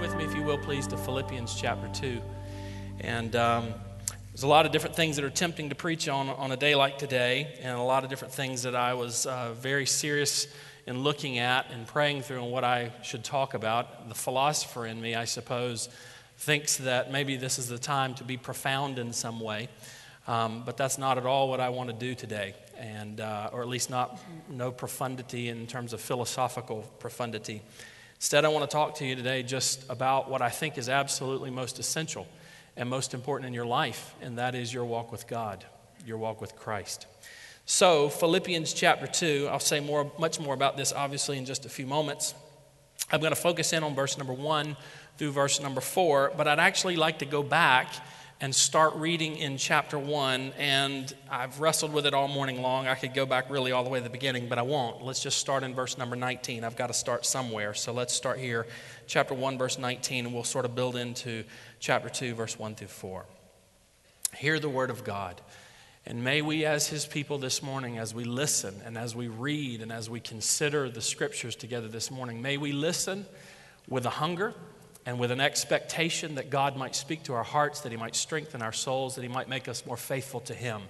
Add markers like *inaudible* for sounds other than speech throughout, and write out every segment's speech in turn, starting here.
With me, if you will, please, to Philippians chapter 2. And um, there's a lot of different things that are tempting to preach on on a day like today, and a lot of different things that I was uh, very serious in looking at and praying through and what I should talk about. The philosopher in me, I suppose, thinks that maybe this is the time to be profound in some way. Um, but that's not at all what I want to do today, and uh, or at least not no profundity in terms of philosophical profundity. Instead, I want to talk to you today just about what I think is absolutely most essential and most important in your life, and that is your walk with God, your walk with Christ. So, Philippians chapter 2, I'll say more, much more about this obviously in just a few moments. I'm going to focus in on verse number 1 through verse number 4, but I'd actually like to go back and start reading in chapter 1. And I've wrestled with it all morning long. I could go back really all the way to the beginning, but I won't. Let's just start in verse number 19. I've got to start somewhere. So let's start here, chapter 1, verse 19, and we'll sort of build into chapter 2, verse 1 through 4. Hear the word of God. And may we, as his people this morning, as we listen and as we read and as we consider the scriptures together this morning, may we listen with a hunger and with an expectation that God might speak to our hearts, that He might strengthen our souls, that He might make us more faithful to Him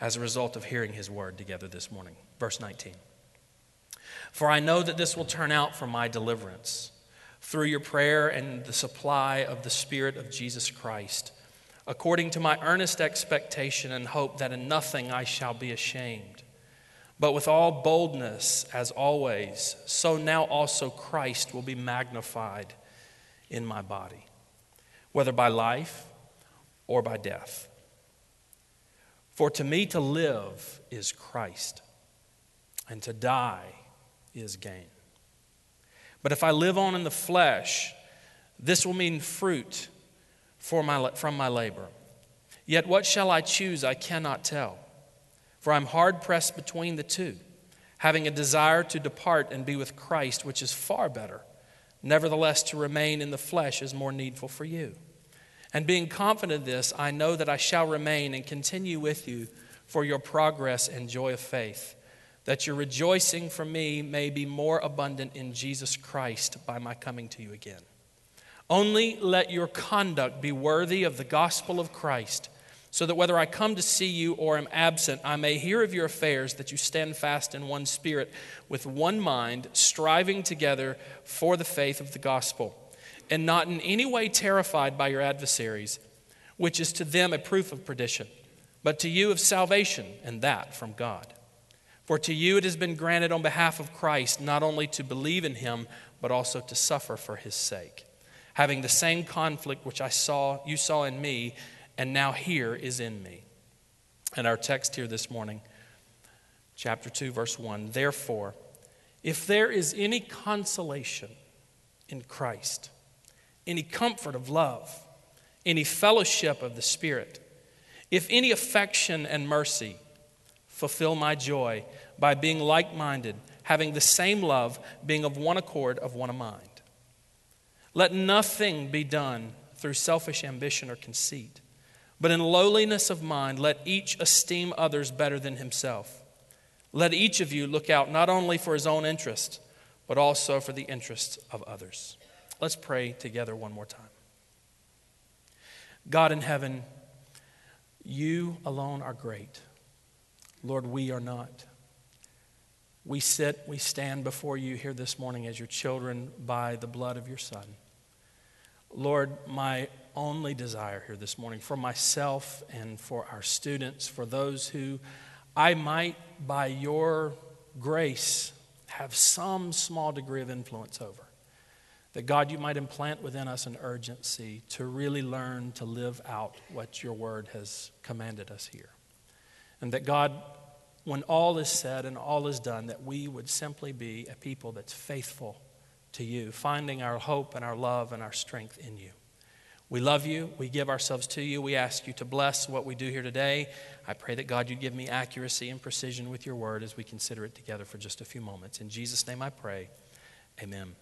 as a result of hearing His word together this morning. Verse 19 For I know that this will turn out for my deliverance through your prayer and the supply of the Spirit of Jesus Christ, according to my earnest expectation and hope that in nothing I shall be ashamed. But with all boldness, as always, so now also Christ will be magnified in my body, whether by life or by death. For to me to live is Christ, and to die is gain. But if I live on in the flesh, this will mean fruit for my, from my labor. Yet what shall I choose? I cannot tell. For I'm hard pressed between the two, having a desire to depart and be with Christ, which is far better Nevertheless, to remain in the flesh is more needful for you. And being confident of this, I know that I shall remain and continue with you for your progress and joy of faith, that your rejoicing for me may be more abundant in Jesus Christ by my coming to you again. Only let your conduct be worthy of the gospel of Christ so that whether I come to see you or am absent, I may hear of your affairs, that you stand fast in one spirit, with one mind, striving together for the faith of the gospel, and not in any way terrified by your adversaries, which is to them a proof of perdition, but to you of salvation, and that from God. For to you it has been granted on behalf of Christ not only to believe in him, but also to suffer for his sake, having the same conflict which I saw you saw in me and now here is in me. And our text here this morning, chapter 2, verse 1 Therefore, if there is any consolation in Christ, any comfort of love, any fellowship of the Spirit, if any affection and mercy, fulfill my joy by being like minded, having the same love, being of one accord, of one mind. Let nothing be done through selfish ambition or conceit but in lowliness of mind, let each esteem others better than himself. Let each of you look out not only for his own interest, but also for the interests of others. Let's pray together one more time. God in heaven, you alone are great. Lord, we are not. We sit, we stand before you here this morning as your children by the blood of your Son. Lord, my only desire here this morning for myself and for our students, for those who I might, by your grace, have some small degree of influence over. That God, you might implant within us an urgency to really learn to live out what your word has commanded us here. And that God, when all is said and all is done, that we would simply be a people that's faithful to you, finding our hope and our love and our strength in you. We love you. We give ourselves to you. We ask you to bless what we do here today. I pray that God, you give me accuracy and precision with your word as we consider it together for just a few moments. In Jesus' name I pray. Amen.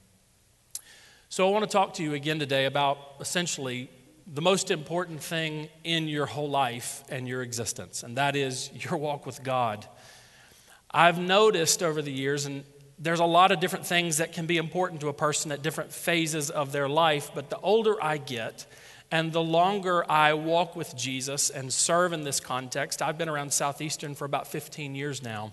So I want to talk to you again today about essentially the most important thing in your whole life and your existence, and that is your walk with God. I've noticed over the years, and there's a lot of different things that can be important to a person at different phases of their life, but the older I get and the longer I walk with Jesus and serve in this context, I've been around Southeastern for about 15 years now.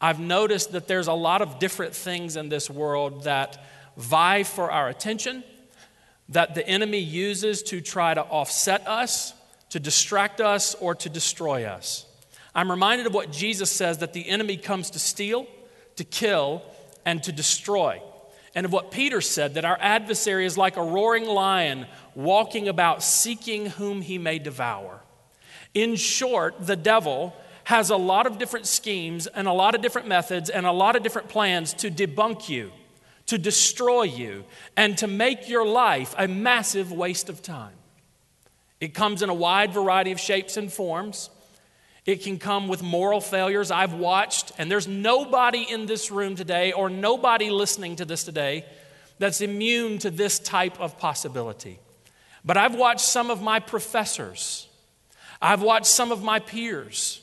I've noticed that there's a lot of different things in this world that vie for our attention, that the enemy uses to try to offset us, to distract us, or to destroy us. I'm reminded of what Jesus says that the enemy comes to steal, to kill, and to destroy. And of what Peter said that our adversary is like a roaring lion walking about seeking whom he may devour. In short, the devil has a lot of different schemes and a lot of different methods and a lot of different plans to debunk you, to destroy you, and to make your life a massive waste of time. It comes in a wide variety of shapes and forms. It can come with moral failures. I've watched, and there's nobody in this room today or nobody listening to this today that's immune to this type of possibility. But I've watched some of my professors, I've watched some of my peers,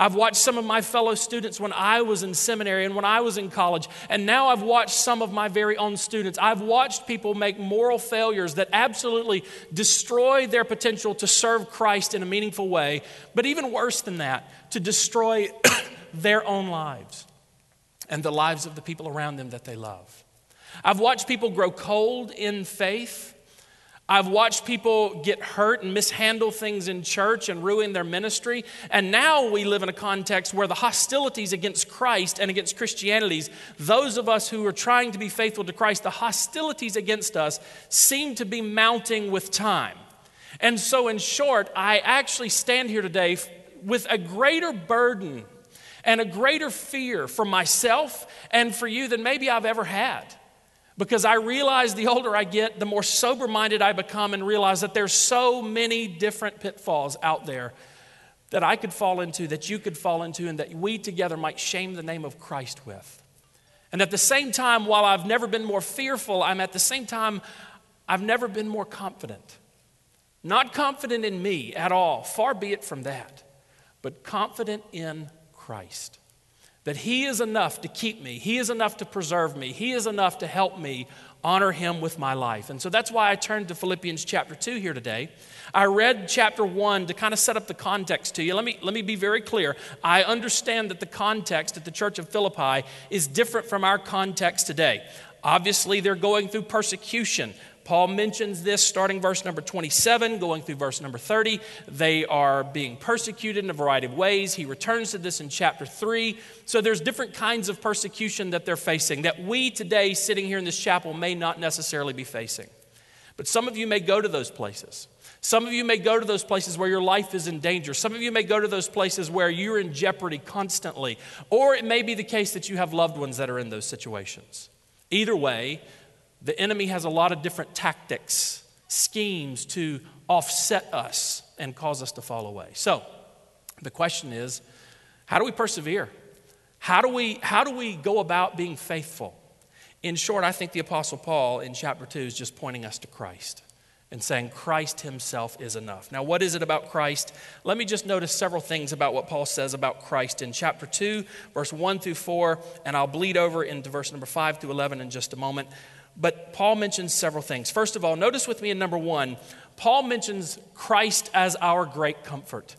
I've watched some of my fellow students when I was in seminary and when I was in college, and now I've watched some of my very own students. I've watched people make moral failures that absolutely destroy their potential to serve Christ in a meaningful way, but even worse than that, to destroy *coughs* their own lives and the lives of the people around them that they love. I've watched people grow cold in faith I've watched people get hurt and mishandle things in church and ruin their ministry. And now we live in a context where the hostilities against Christ and against Christianity, those of us who are trying to be faithful to Christ, the hostilities against us seem to be mounting with time. And so, in short, I actually stand here today with a greater burden and a greater fear for myself and for you than maybe I've ever had because I realize the older I get, the more sober minded I become and realize that there's so many different pitfalls out there that I could fall into, that you could fall into, and that we together might shame the name of Christ with. And at the same time, while I've never been more fearful, I'm at the same time, I've never been more confident. Not confident in me at all, far be it from that, but confident in Christ that He is enough to keep me, He is enough to preserve me, He is enough to help me honor Him with my life. And so that's why I turned to Philippians chapter 2 here today. I read chapter 1 to kind of set up the context to you. Let me, let me be very clear. I understand that the context at the church of Philippi is different from our context today. Obviously, they're going through persecution. Paul mentions this starting verse number 27, going through verse number 30. They are being persecuted in a variety of ways. He returns to this in chapter 3. So there's different kinds of persecution that they're facing that we today, sitting here in this chapel, may not necessarily be facing. But some of you may go to those places. Some of you may go to those places where your life is in danger. Some of you may go to those places where you're in jeopardy constantly. Or it may be the case that you have loved ones that are in those situations. Either way, the enemy has a lot of different tactics, schemes to offset us and cause us to fall away. So, the question is how do we persevere? How do we, how do we go about being faithful? In short, I think the Apostle Paul in chapter 2 is just pointing us to Christ and saying Christ himself is enough. Now, what is it about Christ? Let me just notice several things about what Paul says about Christ in chapter 2, verse 1 through 4, and I'll bleed over into verse number 5 through 11 in just a moment. But Paul mentions several things. First of all, notice with me in number one, Paul mentions Christ as our great comfort.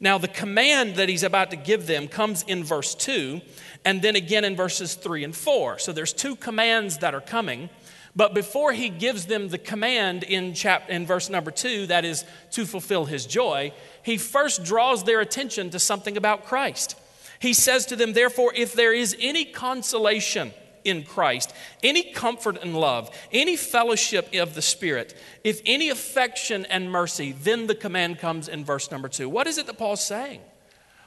Now, the command that he's about to give them comes in verse 2 and then again in verses 3 and 4. So there's two commands that are coming. But before he gives them the command in, chap- in verse number 2, that is to fulfill his joy, he first draws their attention to something about Christ. He says to them, Therefore, if there is any consolation, in Christ, any comfort and love, any fellowship of the Spirit, if any affection and mercy, then the command comes in verse number two. What is it that Paul's saying?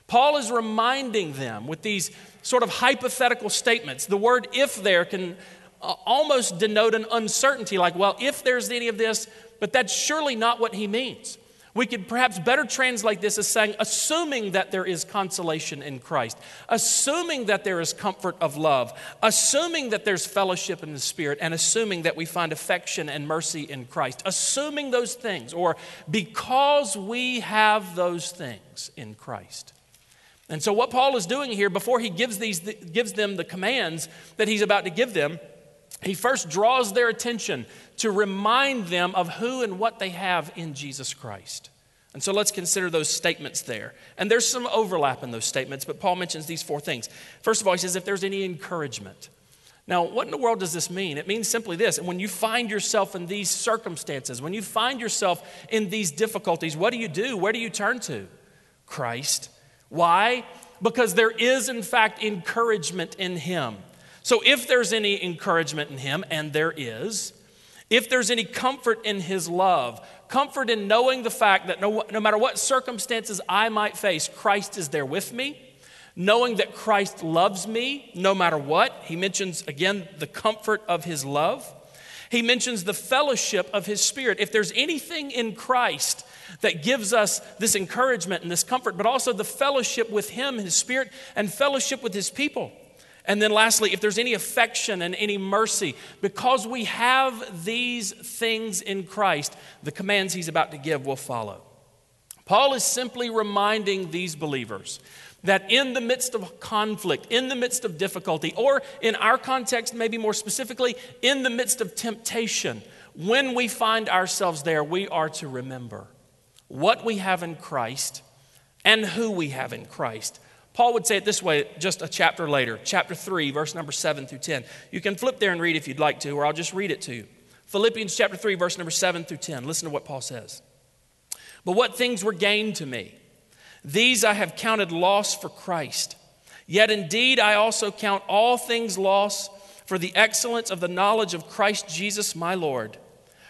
Paul is reminding them with these sort of hypothetical statements. The word if there can uh, almost denote an uncertainty, like, well, if there's any of this, but that's surely not what he means. We could perhaps better translate this as saying, assuming that there is consolation in Christ, assuming that there is comfort of love, assuming that there's fellowship in the Spirit, and assuming that we find affection and mercy in Christ, assuming those things, or because we have those things in Christ. And so, what Paul is doing here, before he gives, these, gives them the commands that he's about to give them, he first draws their attention to remind them of who and what they have in Jesus Christ. And so let's consider those statements there. And there's some overlap in those statements, but Paul mentions these four things. First of all, he says, if there's any encouragement. Now, what in the world does this mean? It means simply this. And When you find yourself in these circumstances, when you find yourself in these difficulties, what do you do? Where do you turn to? Christ. Why? Because there is, in fact, encouragement in Him. So if there's any encouragement in Him, and there is, if there's any comfort in His love, comfort in knowing the fact that no, no matter what circumstances I might face, Christ is there with me, knowing that Christ loves me no matter what. He mentions again the comfort of His love. He mentions the fellowship of His Spirit. If there's anything in Christ that gives us this encouragement and this comfort, but also the fellowship with Him, His Spirit, and fellowship with His people. And then, lastly, if there's any affection and any mercy, because we have these things in Christ, the commands he's about to give will follow. Paul is simply reminding these believers that in the midst of conflict, in the midst of difficulty, or in our context, maybe more specifically, in the midst of temptation, when we find ourselves there, we are to remember what we have in Christ and who we have in Christ. Paul would say it this way just a chapter later, chapter 3, verse number 7 through 10. You can flip there and read if you'd like to, or I'll just read it to you. Philippians chapter 3, verse number 7 through 10. Listen to what Paul says. But what things were gained to me, these I have counted loss for Christ. Yet indeed I also count all things loss for the excellence of the knowledge of Christ Jesus my Lord,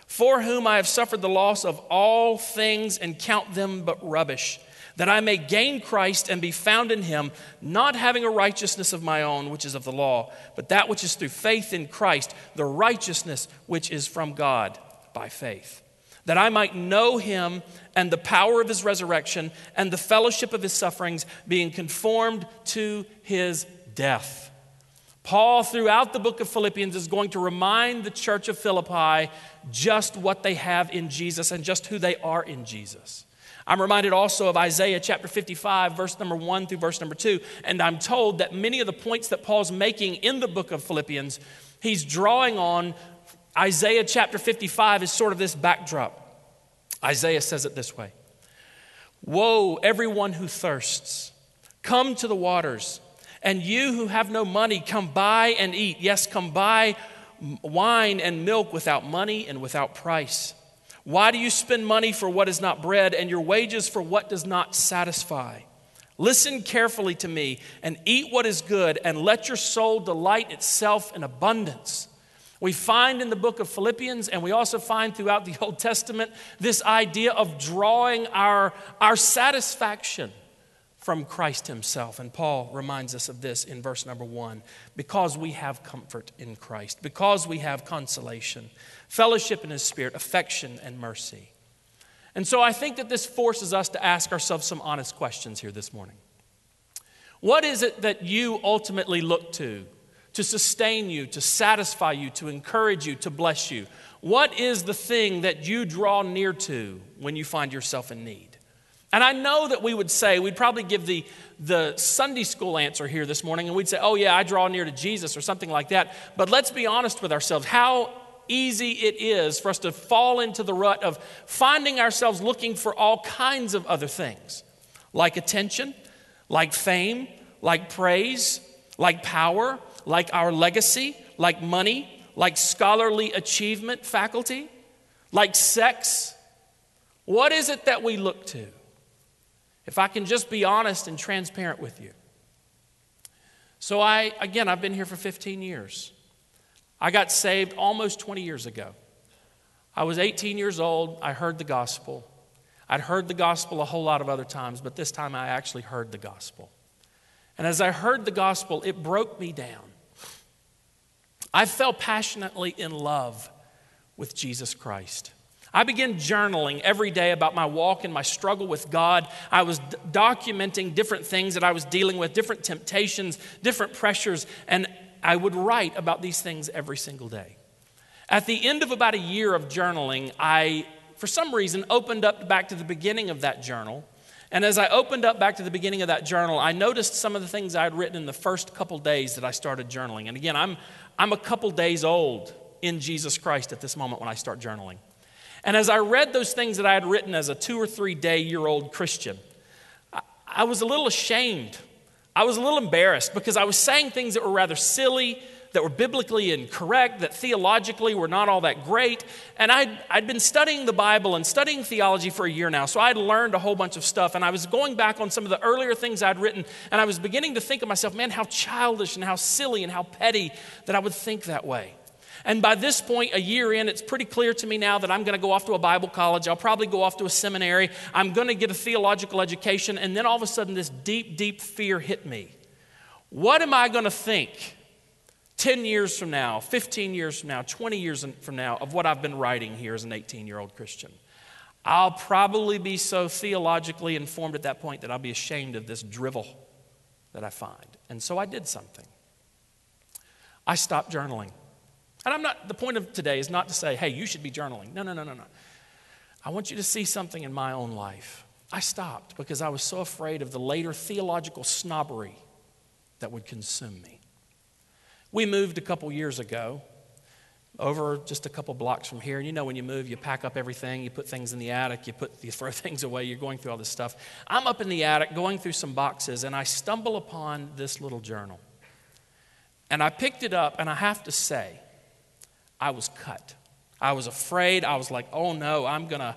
for whom I have suffered the loss of all things and count them but rubbish that I may gain Christ and be found in him, not having a righteousness of my own, which is of the law, but that which is through faith in Christ, the righteousness which is from God by faith. That I might know him and the power of his resurrection and the fellowship of his sufferings, being conformed to his death. Paul, throughout the book of Philippians, is going to remind the church of Philippi just what they have in Jesus and just who they are in Jesus. I'm reminded also of Isaiah chapter 55, verse number 1 through verse number 2. And I'm told that many of the points that Paul's making in the book of Philippians, he's drawing on Isaiah chapter 55 is sort of this backdrop. Isaiah says it this way Woe, everyone who thirsts, come to the waters. And you who have no money, come buy and eat. Yes, come buy wine and milk without money and without price. Why do you spend money for what is not bread and your wages for what does not satisfy? Listen carefully to me and eat what is good, and let your soul delight itself in abundance. We find in the book of Philippians, and we also find throughout the *laughs* Old Testament, this idea of drawing our, our satisfaction from Christ Himself. And Paul reminds us of this in verse number one because we have comfort in Christ, because we have consolation, fellowship in His Spirit, affection, and mercy. And so I think that this forces us to ask ourselves some honest questions here this morning. What is it that you ultimately look to to sustain you, to satisfy you, to encourage you, to bless you? What is the thing that you draw near to when you find yourself in need? And I know that we would say, we'd probably give the, the Sunday school answer here this morning, and we'd say, oh, yeah, I draw near to Jesus or something like that. But let's be honest with ourselves. How easy it is for us to fall into the rut of finding ourselves looking for all kinds of other things, like attention, like fame, like praise, like power, like our legacy, like money, like scholarly achievement faculty, like sex. What is it that we look to? If I can just be honest and transparent with you. So, I, again, I've been here for 15 years. I got saved almost 20 years ago. I was 18 years old. I heard the gospel. I'd heard the gospel a whole lot of other times, but this time I actually heard the gospel. And as I heard the gospel, it broke me down. I fell passionately in love with Jesus Christ. I began journaling every day about my walk and my struggle with God. I was d- documenting different things that I was dealing with, different temptations, different pressures, and I would write about these things every single day. At the end of about a year of journaling, I, for some reason, opened up back to the beginning of that journal. And as I opened up back to the beginning of that journal, I noticed some of the things I had written in the first couple days that I started journaling. And again, I'm, I'm a couple days old in Jesus Christ at this moment when I start journaling. And as I read those things that I had written as a two or three day year old Christian, I, I was a little ashamed. I was a little embarrassed because I was saying things that were rather silly, that were biblically incorrect, that theologically were not all that great. And I'd, I'd been studying the Bible and studying theology for a year now, so I'd learned a whole bunch of stuff. And I was going back on some of the earlier things I'd written, and I was beginning to think of myself, man, how childish and how silly and how petty that I would think that way. And by this point, a year in, it's pretty clear to me now that I'm going to go off to a Bible college. I'll probably go off to a seminary. I'm going to get a theological education. And then all of a sudden, this deep, deep fear hit me. What am I going to think 10 years from now, 15 years from now, 20 years from now of what I've been writing here as an 18 year old Christian? I'll probably be so theologically informed at that point that I'll be ashamed of this drivel that I find. And so I did something. I stopped journaling. And I'm not, the point of today is not to say, hey, you should be journaling. No, no, no, no, no. I want you to see something in my own life. I stopped because I was so afraid of the later theological snobbery that would consume me. We moved a couple years ago over just a couple blocks from here. And you know, when you move, you pack up everything, you put things in the attic, you, put, you *laughs* throw things away, you're going through all this stuff. I'm up in the attic going through some boxes, and I stumble upon this little journal. And I picked it up, and I have to say, I was cut. I was afraid. I was like, oh no, I'm going to.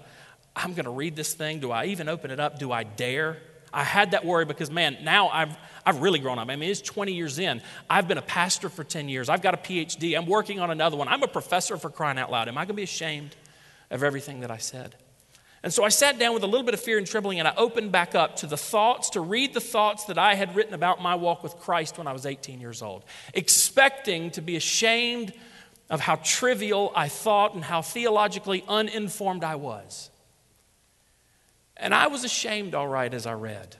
I'm going to read this thing. Do I even open it up? Do I dare? I had that worry because, man, now I've, I've really grown up. I mean, it's 20 years in. I've been a pastor for 10 years. I've got a PhD. I'm working on another one. I'm a professor for crying out loud. Am I going to be ashamed of everything that I said? And so I sat down with a little bit of fear and trembling and I opened back up to the thoughts, to read the thoughts that I had written about my walk with Christ when I was 18 years old, expecting to be ashamed of how trivial I thought and how theologically uninformed I was. And I was ashamed, all right, as I read.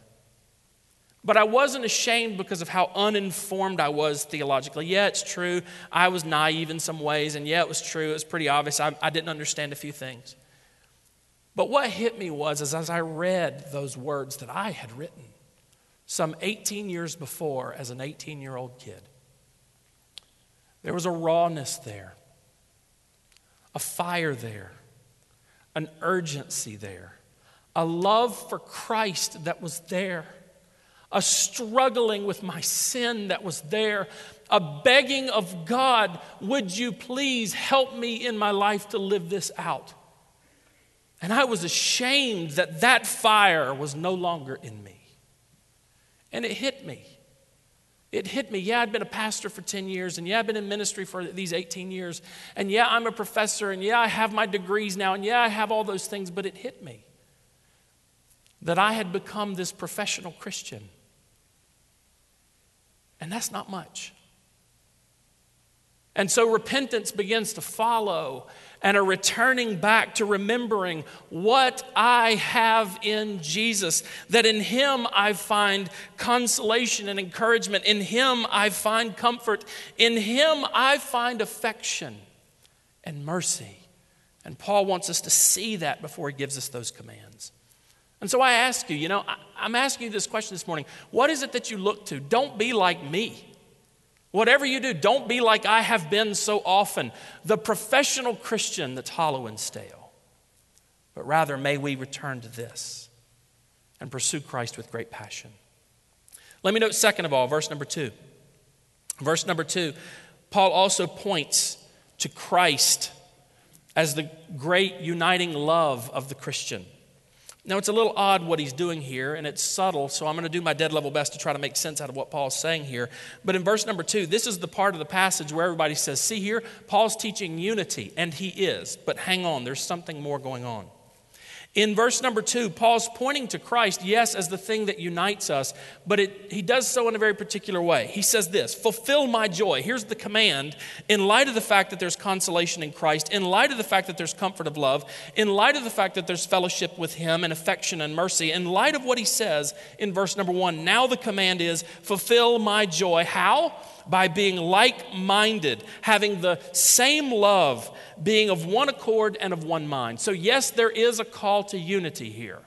But I wasn't ashamed because of how uninformed I was theologically. Yeah, it's true. I was naive in some ways, and yeah, it was true. It was pretty obvious. I, I didn't understand a few things. But what hit me was as, as I read those words that I had written some 18 years before as an 18 year old kid, there was a rawness there, a fire there, an urgency there, a love for Christ that was there, a struggling with my sin that was there, a begging of God, would you please help me in my life to live this out? And I was ashamed that that fire was no longer in me. And it hit me it hit me. Yeah, I'd been a pastor for 10 years, and yeah, I've been in ministry for these 18 years, and yeah, I'm a professor, and yeah, I have my degrees now, and yeah, I have all those things, but it hit me that I had become this professional Christian. And that's not much. And so repentance begins to follow and a returning back to remembering what I have in Jesus. That in Him I find consolation and encouragement. In Him I find comfort. In Him I find affection and mercy. And Paul wants us to see that before he gives us those commands. And so I ask you, you know, I'm asking you this question this morning. What is it that you look to? Don't be like me. Whatever you do, don't be like I have been so often, the professional Christian that's hollow and stale. But rather, may we return to this and pursue Christ with great passion. Let me note, second of all, verse number two. Verse number two, Paul also points to Christ as the great uniting love of the Christian. Now, it's a little odd what he's doing here, and it's subtle, so I'm going to do my dead level best to try to make sense out of what Paul's saying here. But in verse number two, this is the part of the passage where everybody says, See here, Paul's teaching unity, and he is. But hang on, there's something more going on. In verse number two, Paul's pointing to Christ, yes, as the thing that unites us, but it, he does so in a very particular way. He says this Fulfill my joy. Here's the command in light of the fact that there's consolation in Christ, in light of the fact that there's comfort of love, in light of the fact that there's fellowship with Him and affection and mercy, in light of what he says in verse number one. Now the command is Fulfill my joy. How? By being like minded, having the same love, being of one accord and of one mind. So, yes, there is a call to unity here,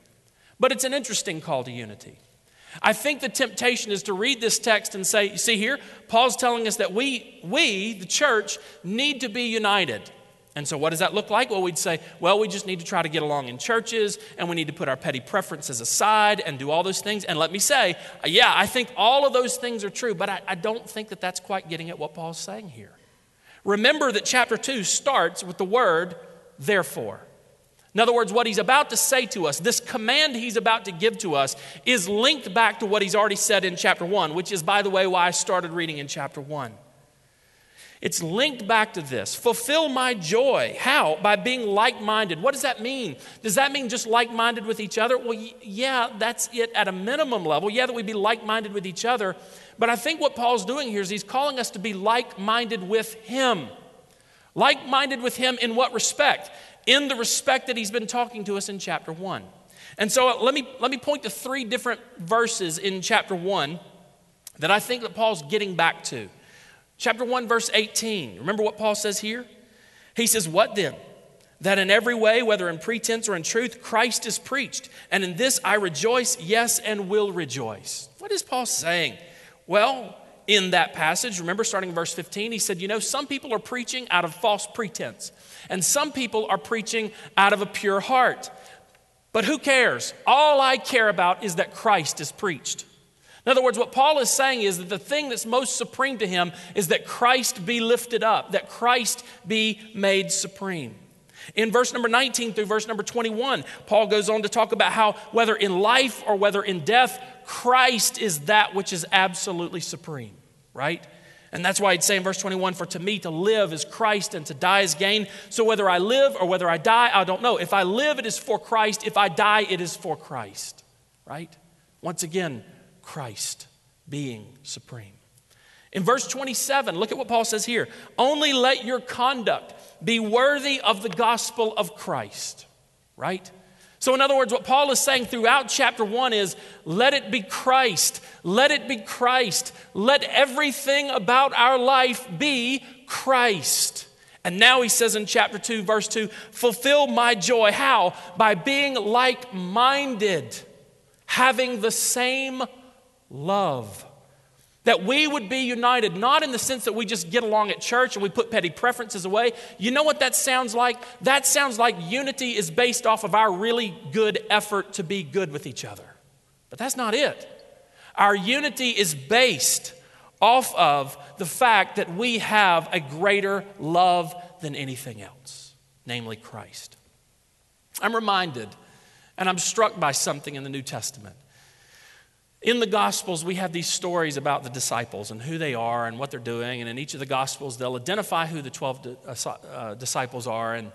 but it's an interesting call to unity. I think the temptation is to read this text and say, you see here, Paul's telling us that we, we, the church, need to be united. And so, what does that look like? Well, we'd say, well, we just need to try to get along in churches, and we need to put our petty preferences aside and do all those things. And let me say, yeah, I think all of those things are true, but I, I don't think that that's quite getting at what Paul's saying here. Remember that chapter 2 starts with the word, therefore. In other words, what he's about to say to us, this command he's about to give to us, is linked back to what he's already said in chapter 1, which is, by the way, why I started reading in chapter 1. It's linked back to this. Fulfill my joy. How? By being like minded. What does that mean? Does that mean just like minded with each other? Well, yeah, that's it at a minimum level. Yeah, that we'd be like minded with each other. But I think what Paul's doing here is he's calling us to be like minded with him. Like minded with him in what respect? In the respect that he's been talking to us in chapter 1. And so uh, let me, let me point to three different verses in chapter 1 that I think that Paul's getting back to. Chapter 1, verse 18. Remember what Paul says here? He says, What then? That in every way, whether in pretense or in truth, Christ is preached. And in this I rejoice, yes, and will rejoice. What is Paul saying? Well, in that passage, remember starting in verse 15, he said, You know, some people are preaching out of false pretense, and some people are preaching out of a pure heart. But who cares? All I care about is that Christ is preached. In other words, what Paul is saying is that the thing that's most supreme to him is that Christ be lifted up, that Christ be made supreme. In verse number 19 through verse number 21, Paul goes on to talk about how, whether in life or whether in death, Christ is that which is absolutely supreme, right? And that's why he'd say in verse 21 For to me to live is Christ and to die is gain. So whether I live or whether I die, I don't know. If I live, it is for Christ. If I die, it is for Christ, right? Once again, Christ being supreme. In verse 27, look at what Paul says here only let your conduct be worthy of the gospel of Christ, right? So, in other words, what Paul is saying throughout chapter 1 is let it be Christ, let it be Christ, let everything about our life be Christ. And now he says in chapter 2, verse 2, fulfill my joy. How? By being like minded, having the same love. That we would be united, not in the sense that we just get along at church and we put petty preferences away. You know what that sounds like? That sounds like unity is based off of our really good effort to be good with each other. But that's not it. Our unity is based off of the fact that we have a greater love than anything else, namely Christ. I'm reminded and I'm struck by something in the New Testament. In the Gospels, we have these stories about the disciples and who they are and what they're doing. And in each of the Gospels, they'll identify who the 12 di- uh, uh, disciples are and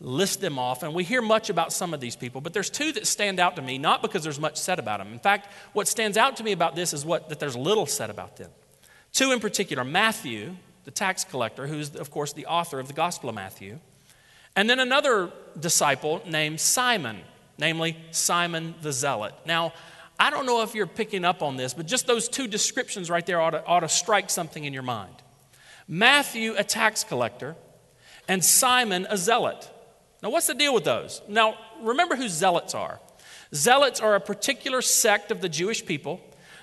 list them off. And we hear much about some of these people, but there's two that stand out to me, not because there's much said about them. In fact, what stands out to me about this is what, that there's little said about them. Two in particular Matthew, the tax collector, who's, of course, the author of the Gospel of Matthew, and then another disciple named Simon, namely Simon the Zealot. Now, I don't know if you're picking up on this, but just those two descriptions right there ought to, ought to strike something in your mind. Matthew, a tax collector, and Simon, a zealot. Now, what's the deal with those? Now, remember who zealots are. Zealots are a particular sect of the Jewish people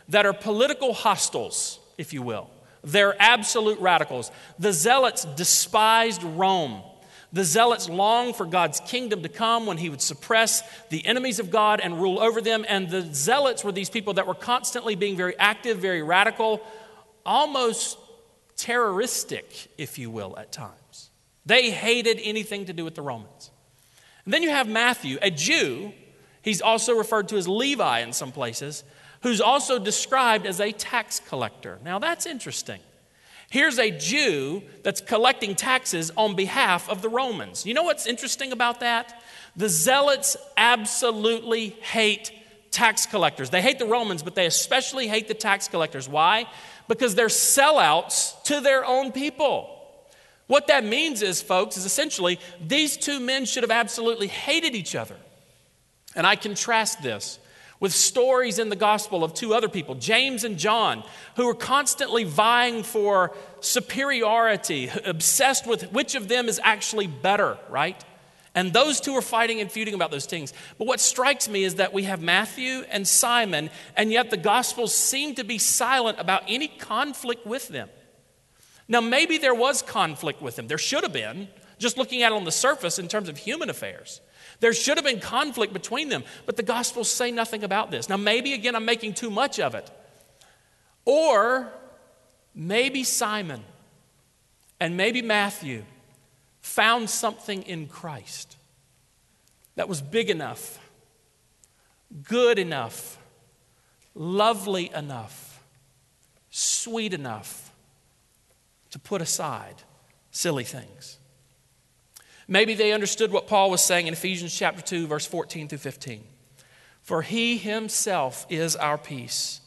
that are political hostiles, if you will. They're absolute radicals. The zealots despised Rome. The zealots longed for God's kingdom to come when he would suppress the enemies of God and rule over them. And the zealots were these people that were constantly being very active, very radical, almost terroristic, if you will, at times. They hated anything to do with the Romans. And then you have Matthew, a Jew. He's also referred to as Levi in some places, who's also described as a tax collector. Now that's interesting. Here's a Jew that's collecting taxes on behalf of the Romans. You know what's interesting about that? The Zealots absolutely hate tax collectors. They hate the Romans, but they especially hate the tax collectors. Why? Because they're sellouts to their own people. What that means is, folks, is essentially these two men should have absolutely hated each other. And I contrast this with stories in the gospel of two other people, James and John, who were constantly vying for superiority, obsessed with which of them is actually better, right? And those two are fighting and feuding about those things. But what strikes me is that we have Matthew and Simon, and yet the Gospels seem to be silent about any conflict with them. Now, maybe there was conflict with them. There should have been, just looking at it on the surface in terms of human affairs. There should have been conflict between them, but the Gospels say nothing about this. Now, maybe again, I'm making too much of it. Or maybe Simon and maybe Matthew found something in Christ that was big enough, good enough, lovely enough, sweet enough to put aside silly things. Maybe they understood what Paul was saying in Ephesians chapter 2 verse 14 through 15. For he himself is our peace,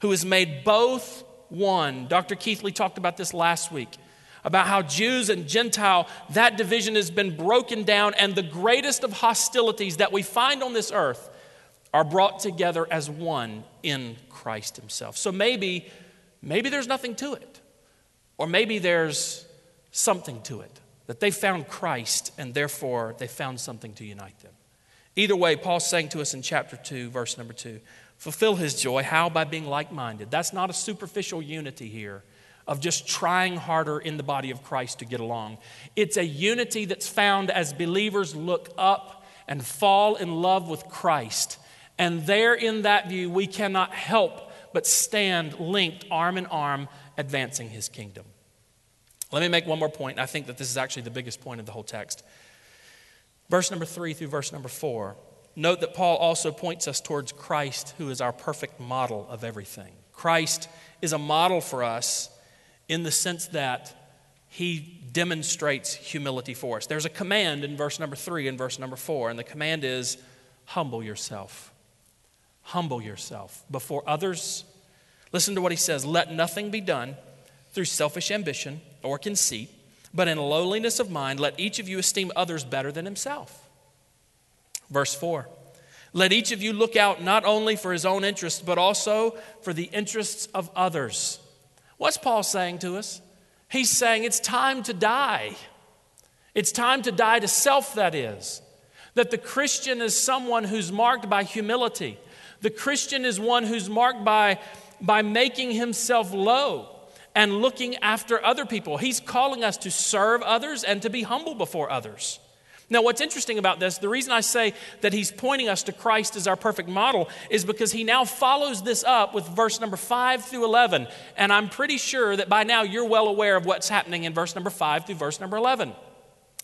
who has made both one. Dr. Keathley talked about this last week about how Jews and Gentile, that division has been broken down, and the greatest of hostilities that we find on this earth are brought together as one in Christ Himself. So maybe, maybe there's nothing to it, or maybe there's something to it that they found Christ and therefore they found something to unite them. Either way, Paul's saying to us in chapter 2, verse number 2 fulfill his joy. How? By being like minded. That's not a superficial unity here of just trying harder in the body of Christ to get along. It's a unity that's found as believers look up and fall in love with Christ. And there, in that view, we cannot help but stand linked arm in arm, advancing his kingdom. Let me make one more point. I think that this is actually the biggest point of the whole text. Verse number three through verse number four. Note that Paul also points us towards Christ, who is our perfect model of everything. Christ is a model for us in the sense that he demonstrates humility for us. There's a command in verse number three and verse number four, and the command is humble yourself. Humble yourself before others. Listen to what he says let nothing be done through selfish ambition or conceit, but in lowliness of mind, let each of you esteem others better than himself. Verse 4 Let each of you look out not only for his own interests, but also for the interests of others. What's Paul saying to us? He's saying it's time to die. It's time to die to self, that is. That the Christian is someone who's marked by humility. The Christian is one who's marked by, by making himself low and looking after other people. He's calling us to serve others and to be humble before others. Now, what's interesting about this, the reason I say that he's pointing us to Christ as our perfect model is because he now follows this up with verse number 5 through 11. And I'm pretty sure that by now you're well aware of what's happening in verse number 5 through verse number 11.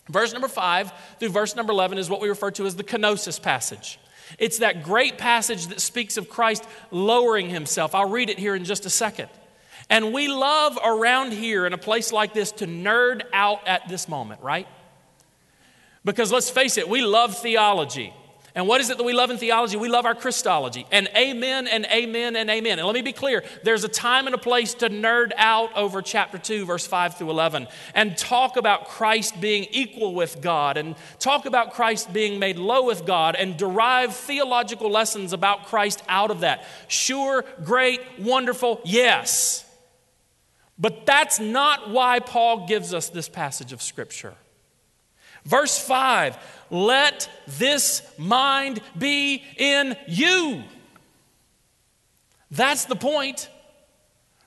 Verse number 5 through verse number 11 is what we refer to as the kenosis passage. It's that great passage that speaks of Christ lowering himself. I'll read it here in just a second. And we love around here in a place like this to nerd out at this moment, right? Because let's face it, we love theology. And what is it that we love in theology? We love our Christology. And amen and amen and amen. And let me be clear there's a time and a place to nerd out over chapter 2, verse 5 through 11, and talk about Christ being equal with God, and talk about Christ being made low with God, and derive theological lessons about Christ out of that. Sure, great, wonderful, yes. But that's not why Paul gives us this passage of Scripture. Verse 5 let this mind be in you. That's the point.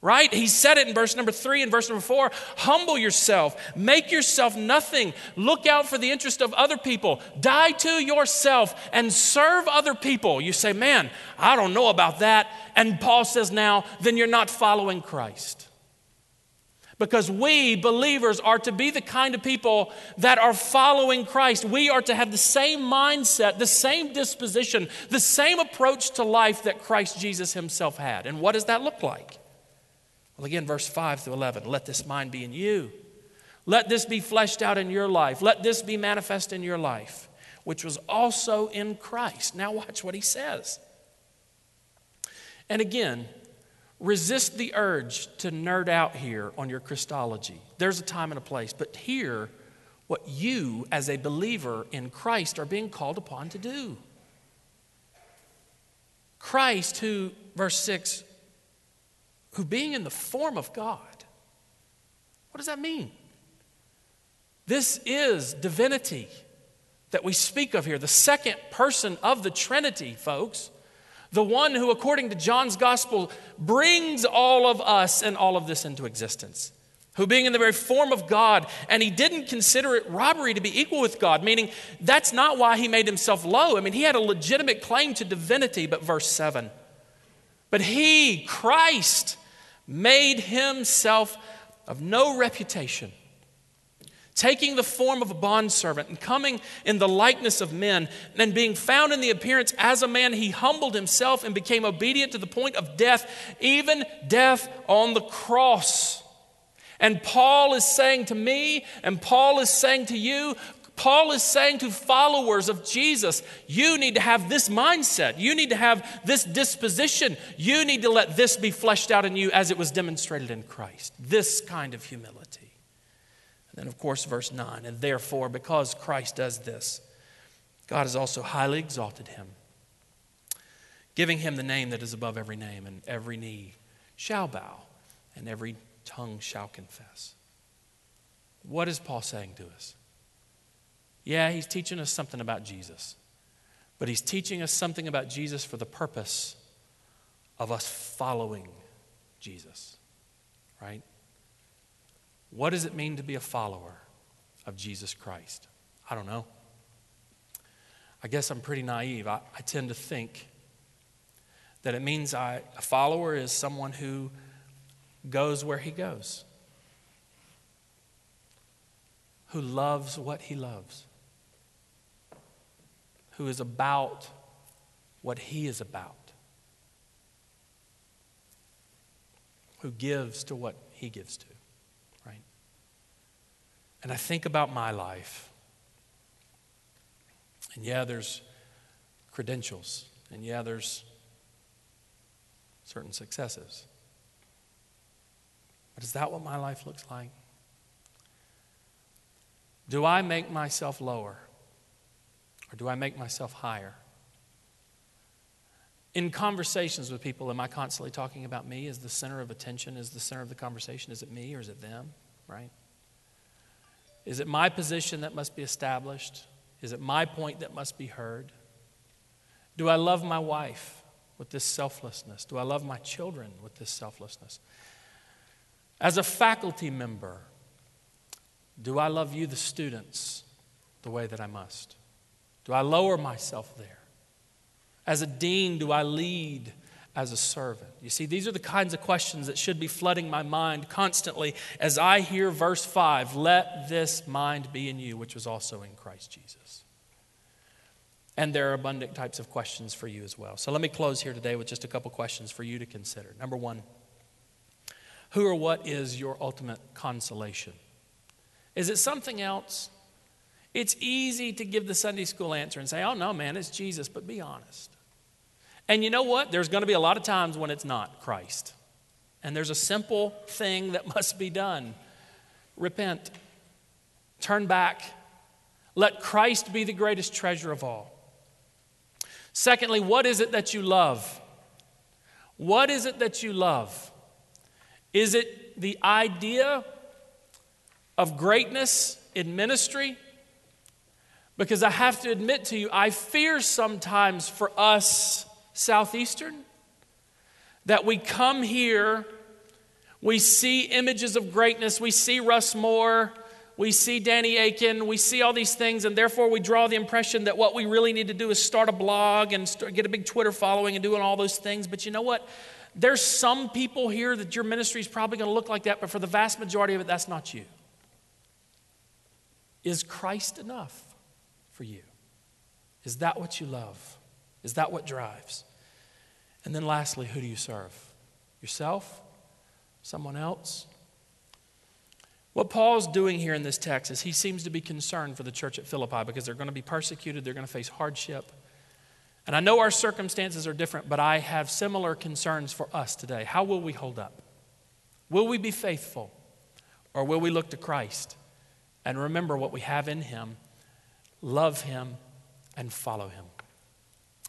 Right? He said it in verse number three and verse number four. Humble yourself, make yourself nothing, look out for the interest of other people, die to yourself, and serve other people. You say, Man, I don't know about that. And Paul says, Now, then you're not following Christ. Because we, believers, are to be the kind of people that are following Christ. We are to have the same mindset, the same disposition, the same approach to life that Christ Jesus himself had. And what does that look like? Well, again, verse 5 through 11 let this mind be in you. Let this be fleshed out in your life. Let this be manifest in your life, which was also in Christ. Now, watch what he says. And again, resist the urge to nerd out here on your Christology. There's a time and a place, but hear what you, as a believer in Christ, are being called upon to do. Christ, who, verse 6, who being in the form of God, what does that mean? This is divinity that we speak of here, the second person of the Trinity, folks. The one who, according to John's gospel, brings all of us and all of this into existence. Who, being in the very form of God, and he didn't consider it robbery to be equal with God, meaning that's not why he made himself low. I mean, he had a legitimate claim to divinity, but verse 7. But he, Christ, made himself of no reputation taking the form of a bondservant and coming in the likeness of men, and being found in the appearance as a man, he humbled himself and became obedient to the point of death, even death on the cross. And Paul is saying to me, and Paul is saying to you, Paul is saying to followers of Jesus, you need to have this mindset. You need to have this disposition. You need to let this be fleshed out in you as it was demonstrated in Christ. This kind of humility. Then, of course, verse 9, and therefore, because Christ does this, God has also highly exalted him, giving him the name that is above every name, and every knee shall bow, and every tongue shall confess. What is Paul saying to us? Yeah, he's teaching us something about Jesus, but he's teaching us something about Jesus for the purpose of us following Jesus, right? What does it mean to be a follower of Jesus Christ? I don't know. I guess I'm pretty naive. I, I tend to think that it means I, a follower is someone who goes where he goes, who loves what he loves, who is about what he is about, who gives to what he gives to. And I think about my life. And yeah, there's credentials. And yeah, there's certain successes. But is that what my life looks like? Do I make myself lower? Or do I make myself higher? In conversations with people, am I constantly talking about me as the center of attention? Is the center of the conversation? Is it me or is it them? Right? Is it my position that must be established? Is it my point that must be heard? Do I love my wife with this selflessness? Do I love my children with this selflessness? As a faculty member, do I love you, the students, the way that I must? Do I lower myself there? As a dean, do I lead as a servant? You see, these are the kinds of questions that should be flooding my mind constantly as I hear verse 5 let this mind be in you, which was also in Christ Jesus. And there are abundant types of questions for you as well. So let me close here today with just a couple questions for you to consider. Number one, who or what is your ultimate consolation? Is it something else? It's easy to give the Sunday school answer and say, oh no, man, it's Jesus, but be honest. And you know what? There's going to be a lot of times when it's not Christ. And there's a simple thing that *laughs* must be done repent, turn back, let Christ be the greatest treasure of all. Secondly, what is it that you love? What is it that you love? Is it the idea of greatness in ministry? Because I have to admit to you, I fear sometimes for us Southeastern, that we come here, we see images of greatness, we see Russ Moore, we see Danny Akin, we see all these things, and therefore we draw the impression that what we really need to do is start a blog and start, get a big Twitter following and doing all those things. But you know what? There's some people here that your ministry is probably going to look like that, but for the vast majority of it, that's not you. Is Christ enough for you? Is that what you love? Is that what drives? And then lastly, who do you serve? Yourself? Someone else? What Paul's doing here in this text is he seems to be concerned for the church at Philippi because they're going to be persecuted, they're going to face hardship. And I know our circumstances are different, but I have similar concerns for us today. How will we hold up? Will we be faithful? Or will we look to Christ and remember what we have in Him, love Him, and follow Him?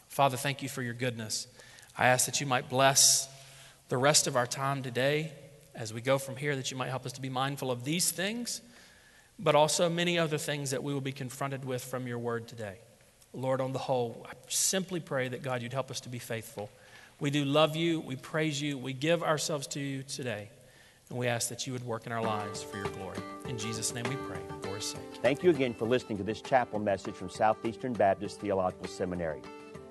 Father, thank you for your goodness. I ask that you might bless the rest of our time today as we go from here, that you might help us to be mindful of these things, but also many other things that we will be confronted with from your word today. Lord, on the whole, I simply pray that God, you'd help us to be faithful. We do love you, we praise you, we give ourselves to you today, and we ask that you would work in our lives for your glory. In Jesus' name we pray, for his sake. Thank you again for listening to this chapel message from Southeastern Baptist Theological Seminary.